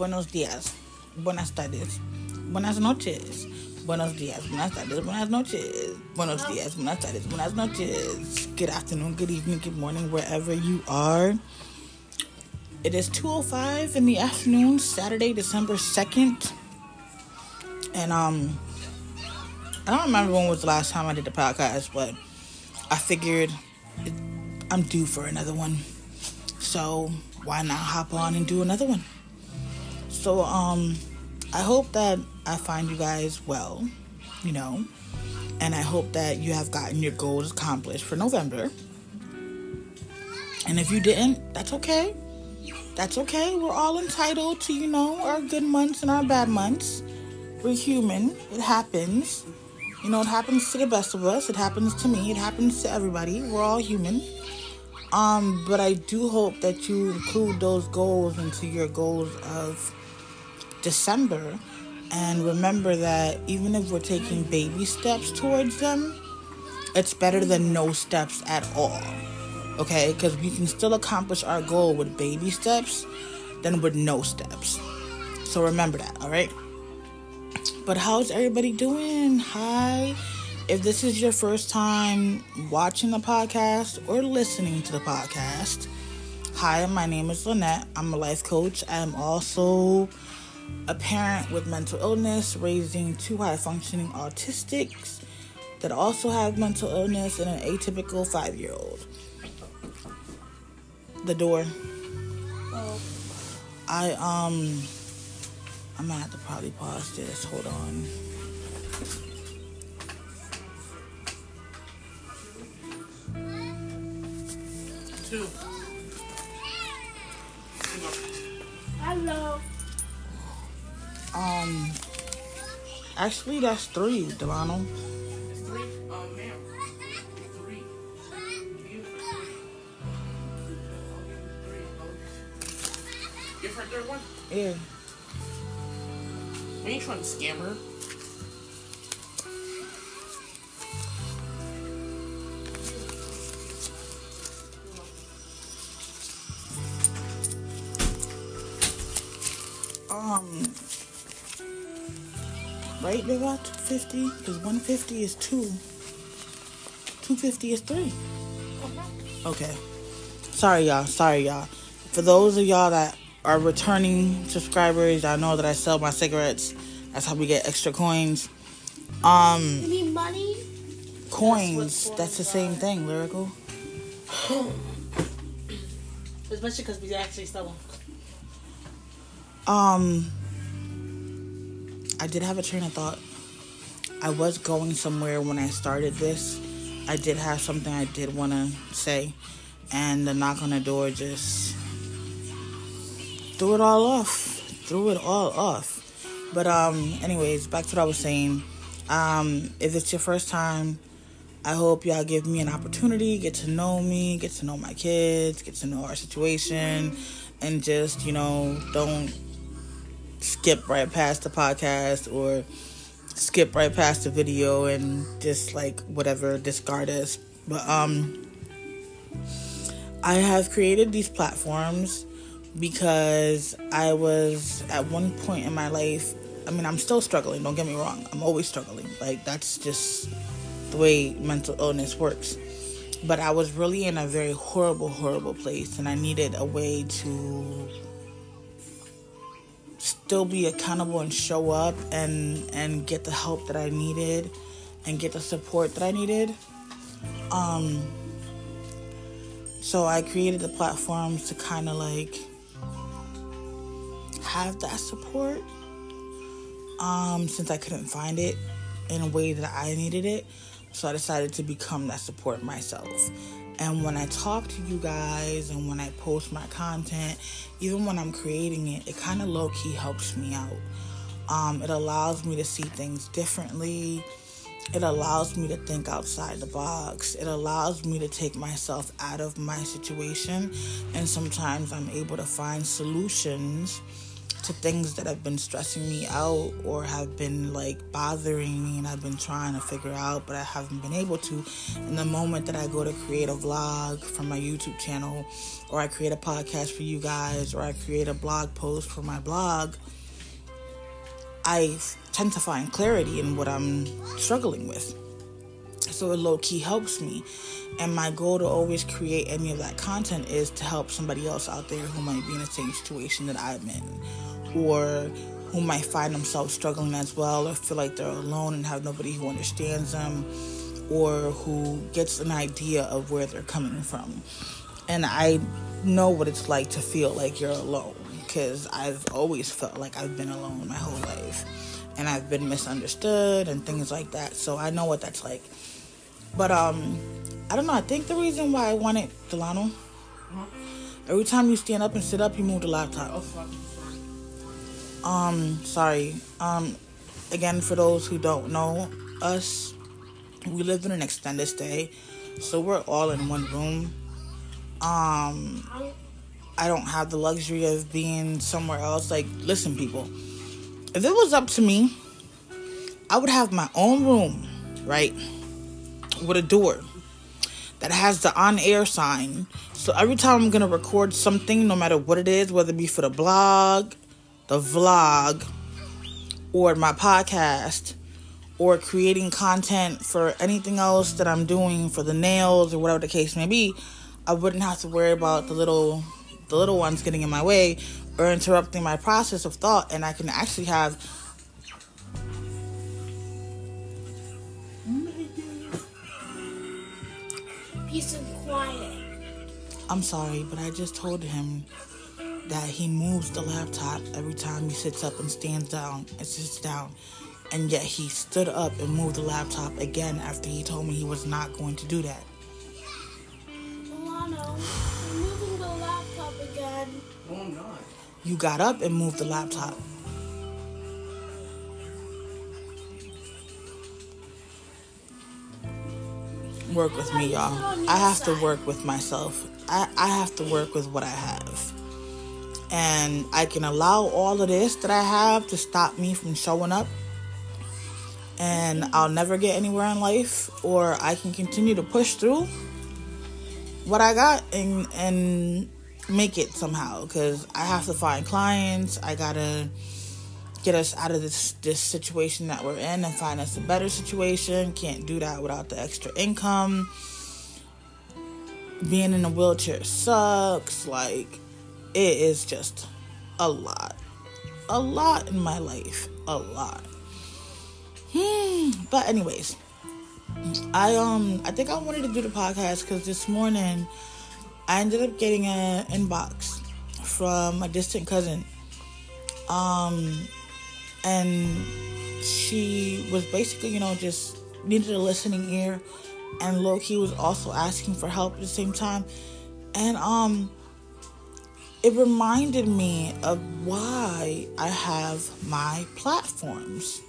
buenos días, buenas tardes, buenas noches, buenos días, buenas tardes, buenas noches, buenos días, buenas tardes, buenas noches, good afternoon, good evening, good morning, wherever you are. It is 2.05 in the afternoon, Saturday, December 2nd. And, um, I don't remember when was the last time I did the podcast, but I figured it, I'm due for another one. So why not hop on and do another one? So um I hope that I find you guys well, you know, and I hope that you have gotten your goals accomplished for November. And if you didn't, that's okay. That's okay. We're all entitled to, you know, our good months and our bad months. We're human. It happens. You know, it happens to the best of us. It happens to me. It happens to everybody. We're all human. Um, but I do hope that you include those goals into your goals of December. And remember that even if we're taking baby steps towards them, it's better than no steps at all. Okay? Because we can still accomplish our goal with baby steps than with no steps. So remember that, all right? But how's everybody doing? Hi. If this is your first time watching the podcast or listening to the podcast, hi, my name is Lynette. I'm a life coach. I'm also a parent with mental illness, raising two high functioning autistics that also have mental illness and an atypical five year old. The door. Oh. I, um, I'm gonna have to probably pause this. Hold on. two. Actually, that's three, Delano. Um, her third one. Yeah. We ain't trying to scam her. Um, right, they got 250 because 150 is two. 250 is three. Okay. Sorry, y'all. Sorry, y'all. For those of y'all that are returning subscribers, I know that I sell my cigarettes. That's how we get extra coins. Um, You need money? coins. That's the same thing, lyrical. Especially because we actually sell them. Um, I did have a train of thought. I was going somewhere when I started this. I did have something I did want to say, and the knock on the door just threw it all off. Threw it all off. But um, anyways, back to what I was saying. Um, if it's your first time, I hope y'all give me an opportunity, get to know me, get to know my kids, get to know our situation, and just you know don't skip right past the podcast or skip right past the video and just like whatever discard us. But um i have created these platforms because i was at one point in my life i mean i'm still struggling don't get me wrong i'm always struggling. Like that's just the way mental illness works. But i was really in a very horrible horrible place and i needed a way to still be accountable and show up and and get the help that I needed and get the support that I needed. Um so I created the platforms to kind of like have that support um since I couldn't find it in a way that I needed it. So I decided to become that support myself. And when I talk to you guys and when I post my content, even when I'm creating it, it kind of low key helps me out. Um, it allows me to see things differently. It allows me to think outside the box. It allows me to take myself out of my situation. And sometimes I'm able to find solutions to things that have been stressing me out or have been like bothering me and I've been trying to figure out but I haven't been able to. In the moment that I go to create a vlog for my YouTube channel or I create a podcast for you guys or I create a blog post for my blog, I tend to find clarity in what I'm struggling with. So it low key helps me. And my goal to always create any of that content is to help somebody else out there who might be in the same situation that I'm in, or who might find themselves struggling as well, or feel like they're alone and have nobody who understands them, or who gets an idea of where they're coming from. And I know what it's like to feel like you're alone because I've always felt like I've been alone my whole life and I've been misunderstood and things like that. So I know what that's like. But um I don't know. I think the reason why I wanted Delano. Every time you stand up and sit up, you move the laptop. Um, sorry. Um, again, for those who don't know us, we live in an extended stay, so we're all in one room. Um, I don't have the luxury of being somewhere else. Like, listen, people, if it was up to me, I would have my own room, right, with a door that has the on air sign. So every time I'm gonna record something, no matter what it is, whether it be for the blog, the vlog, or my podcast, or creating content for anything else that I'm doing for the nails or whatever the case may be, I wouldn't have to worry about the little the little ones getting in my way or interrupting my process of thought and I can actually have Peace and quiet. I'm sorry, but I just told him that he moves the laptop every time he sits up and stands down and sits down. And yet he stood up and moved the laptop again after he told me he was not going to do that. Milano, moving the laptop again. No, I'm not. You got up and moved the laptop. Work with me, y'all. I have to work with myself. I, I have to work with what I have. And I can allow all of this that I have to stop me from showing up. And I'll never get anywhere in life. Or I can continue to push through what I got and and make it somehow because I have to find clients. I gotta get us out of this this situation that we're in and find us a better situation. Can't do that without the extra income. Being in a wheelchair sucks. Like it is just a lot, a lot in my life, a lot. Hmm. But anyways, I um I think I wanted to do the podcast because this morning I ended up getting an inbox from a distant cousin. Um and she was basically, you know, just needed a listening ear and low key was also asking for help at the same time. And um it reminded me of why I have my platforms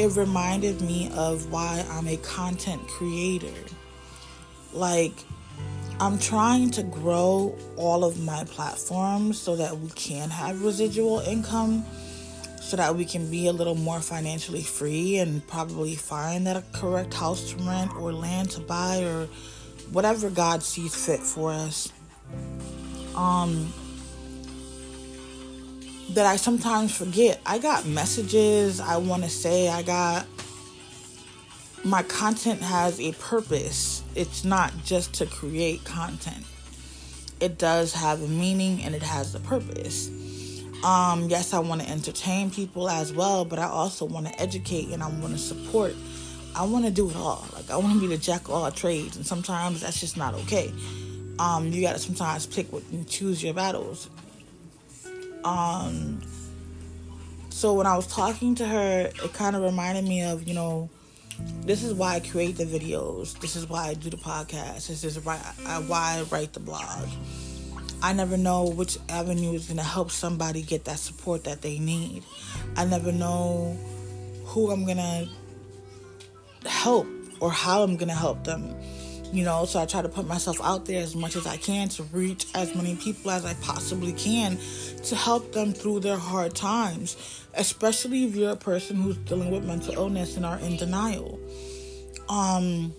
it reminded me of why I'm a content creator. Like, I'm trying to grow all of my platforms so that we can have residual income, so that we can be a little more financially free and probably find that correct house to rent or land to buy or whatever God sees fit for us. Um, that I sometimes forget. I got messages I want to say. I got my content has a purpose. It's not just to create content. It does have a meaning and it has a purpose. Um, yes, I want to entertain people as well, but I also want to educate and I want to support. I want to do it all. Like I want to be the jack of all trades, and sometimes that's just not okay. Um, you got to sometimes pick what and choose your battles. Um, so when I was talking to her, it kind of reminded me of, you know, this is why I create the videos. This is why I do the podcast. This is why I, why I write the blog. I never know which avenue is going to help somebody get that support that they need. I never know who I'm going to help or how I'm going to help them. You know, so I try to put myself out there as much as I can to reach as many people as I possibly can to help them through their hard times, especially if you're a person who's dealing with mental illness and are in denial. Um,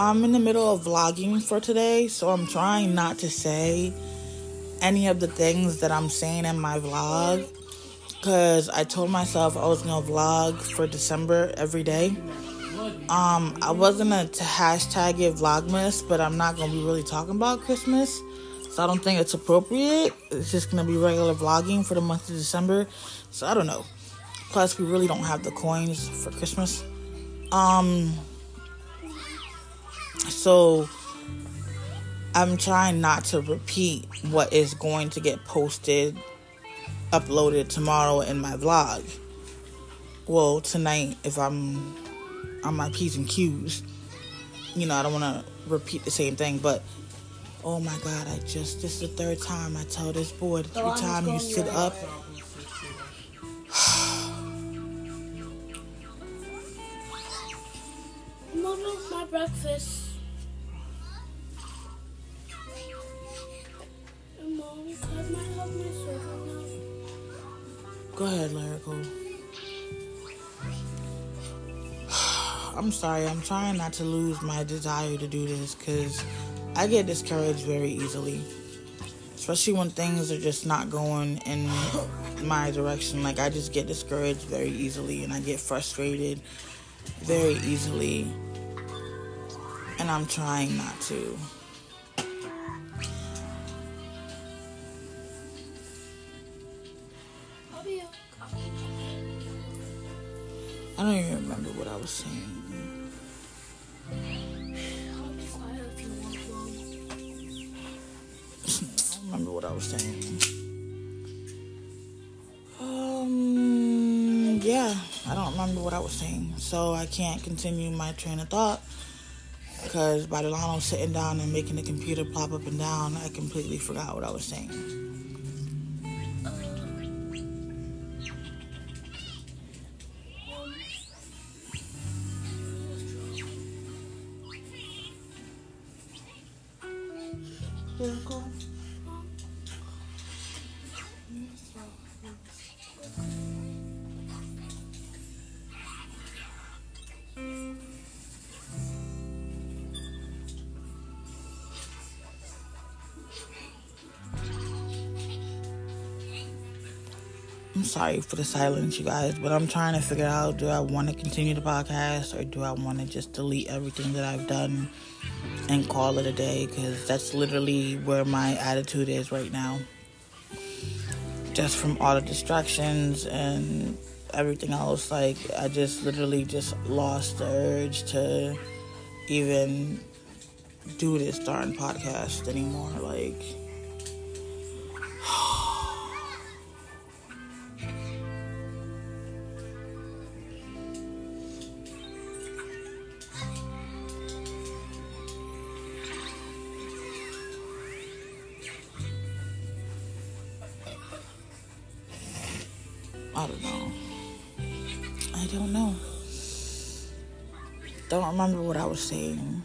I'm in the middle of vlogging for today, so I'm trying not to say any of the things that I'm saying in my vlog because I told myself I was gonna vlog for December every day. Um, I wasn't gonna hashtag it Vlogmas, but I'm not gonna be really talking about Christmas, so I don't think it's appropriate. It's just gonna be regular vlogging for the month of December, so I don't know. Plus, we really don't have the coins for Christmas. Um, so I'm trying not to repeat what is going to get posted, uploaded tomorrow in my vlog. Well, tonight, if I'm on my P's and Q's, you know, I don't want to repeat the same thing, but oh my God, I just, this is the third time I tell this boy, every alarm is time you sit your up, I'm gonna my breakfast. I'm sorry, I'm trying not to lose my desire to do this because I get discouraged very easily. Especially when things are just not going in my direction. Like, I just get discouraged very easily and I get frustrated very easily. And I'm trying not to. I don't even remember what I was saying. I don't remember what I was saying. Um, yeah, I don't remember what I was saying, so I can't continue my train of thought because by the time I'm sitting down and making the computer plop up and down, I completely forgot what I was saying. I'm sorry for the silence, you guys, but I'm trying to figure out do I want to continue the podcast or do I want to just delete everything that I've done and call it a day? Because that's literally where my attitude is right now. Just from all the distractions and everything else, like, I just literally just lost the urge to even do this darn podcast anymore. Like, I don't know. I don't know. Don't remember what I was saying.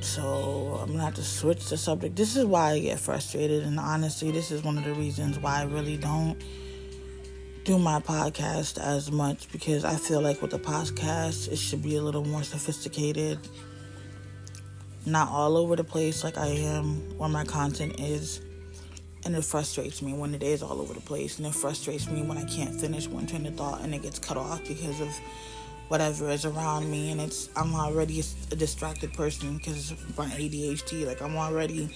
So I'm gonna have to switch the subject. This is why I get frustrated, and honestly, this is one of the reasons why I really don't do my podcast as much because I feel like with the podcast, it should be a little more sophisticated. Not all over the place like I am where my content is. And it frustrates me when it is all over the place. And it frustrates me when I can't finish one train of thought and it gets cut off because of whatever is around me. And it's I'm already a distracted person because of my ADHD. Like I'm already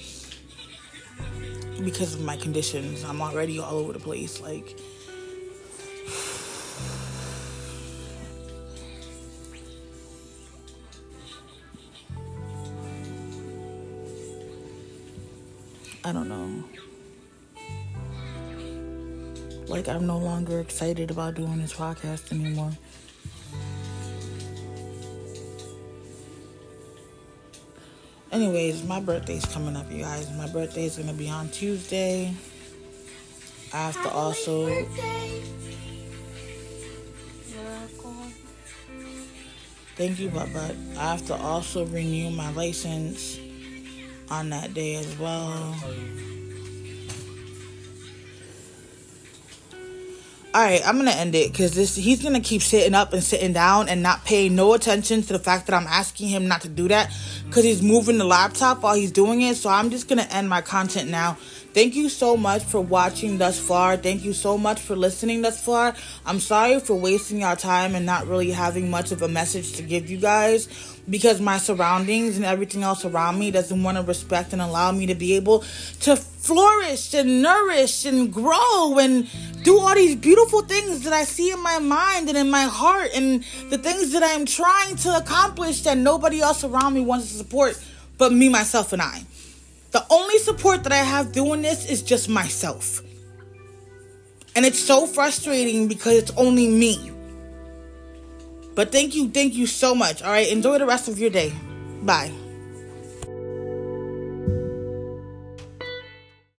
because of my conditions. I'm already all over the place. Like I don't know. Like, I'm no longer excited about doing this podcast anymore. Anyways, my birthday's coming up, you guys. My birthday is gonna be on Tuesday. I have to also. Birthday. Thank you, but but I have to also renew my license on that day as well. Oh, All right, I'm gonna end it because this he's gonna keep sitting up and sitting down and not paying no attention to the fact that I'm asking him not to do that because he's moving the laptop while he's doing it. So I'm just gonna end my content now. Thank you so much for watching thus far. Thank you so much for listening thus far. I'm sorry for wasting your time and not really having much of a message to give you guys because my surroundings and everything else around me doesn't want to respect and allow me to be able to flourish and nourish and grow and do all these beautiful things that I see in my mind and in my heart and the things that I'm trying to accomplish that nobody else around me wants to support but me, myself, and I. The only support that I have doing this is just myself. And it's so frustrating because it's only me. But thank you, thank you so much. All right, enjoy the rest of your day. Bye.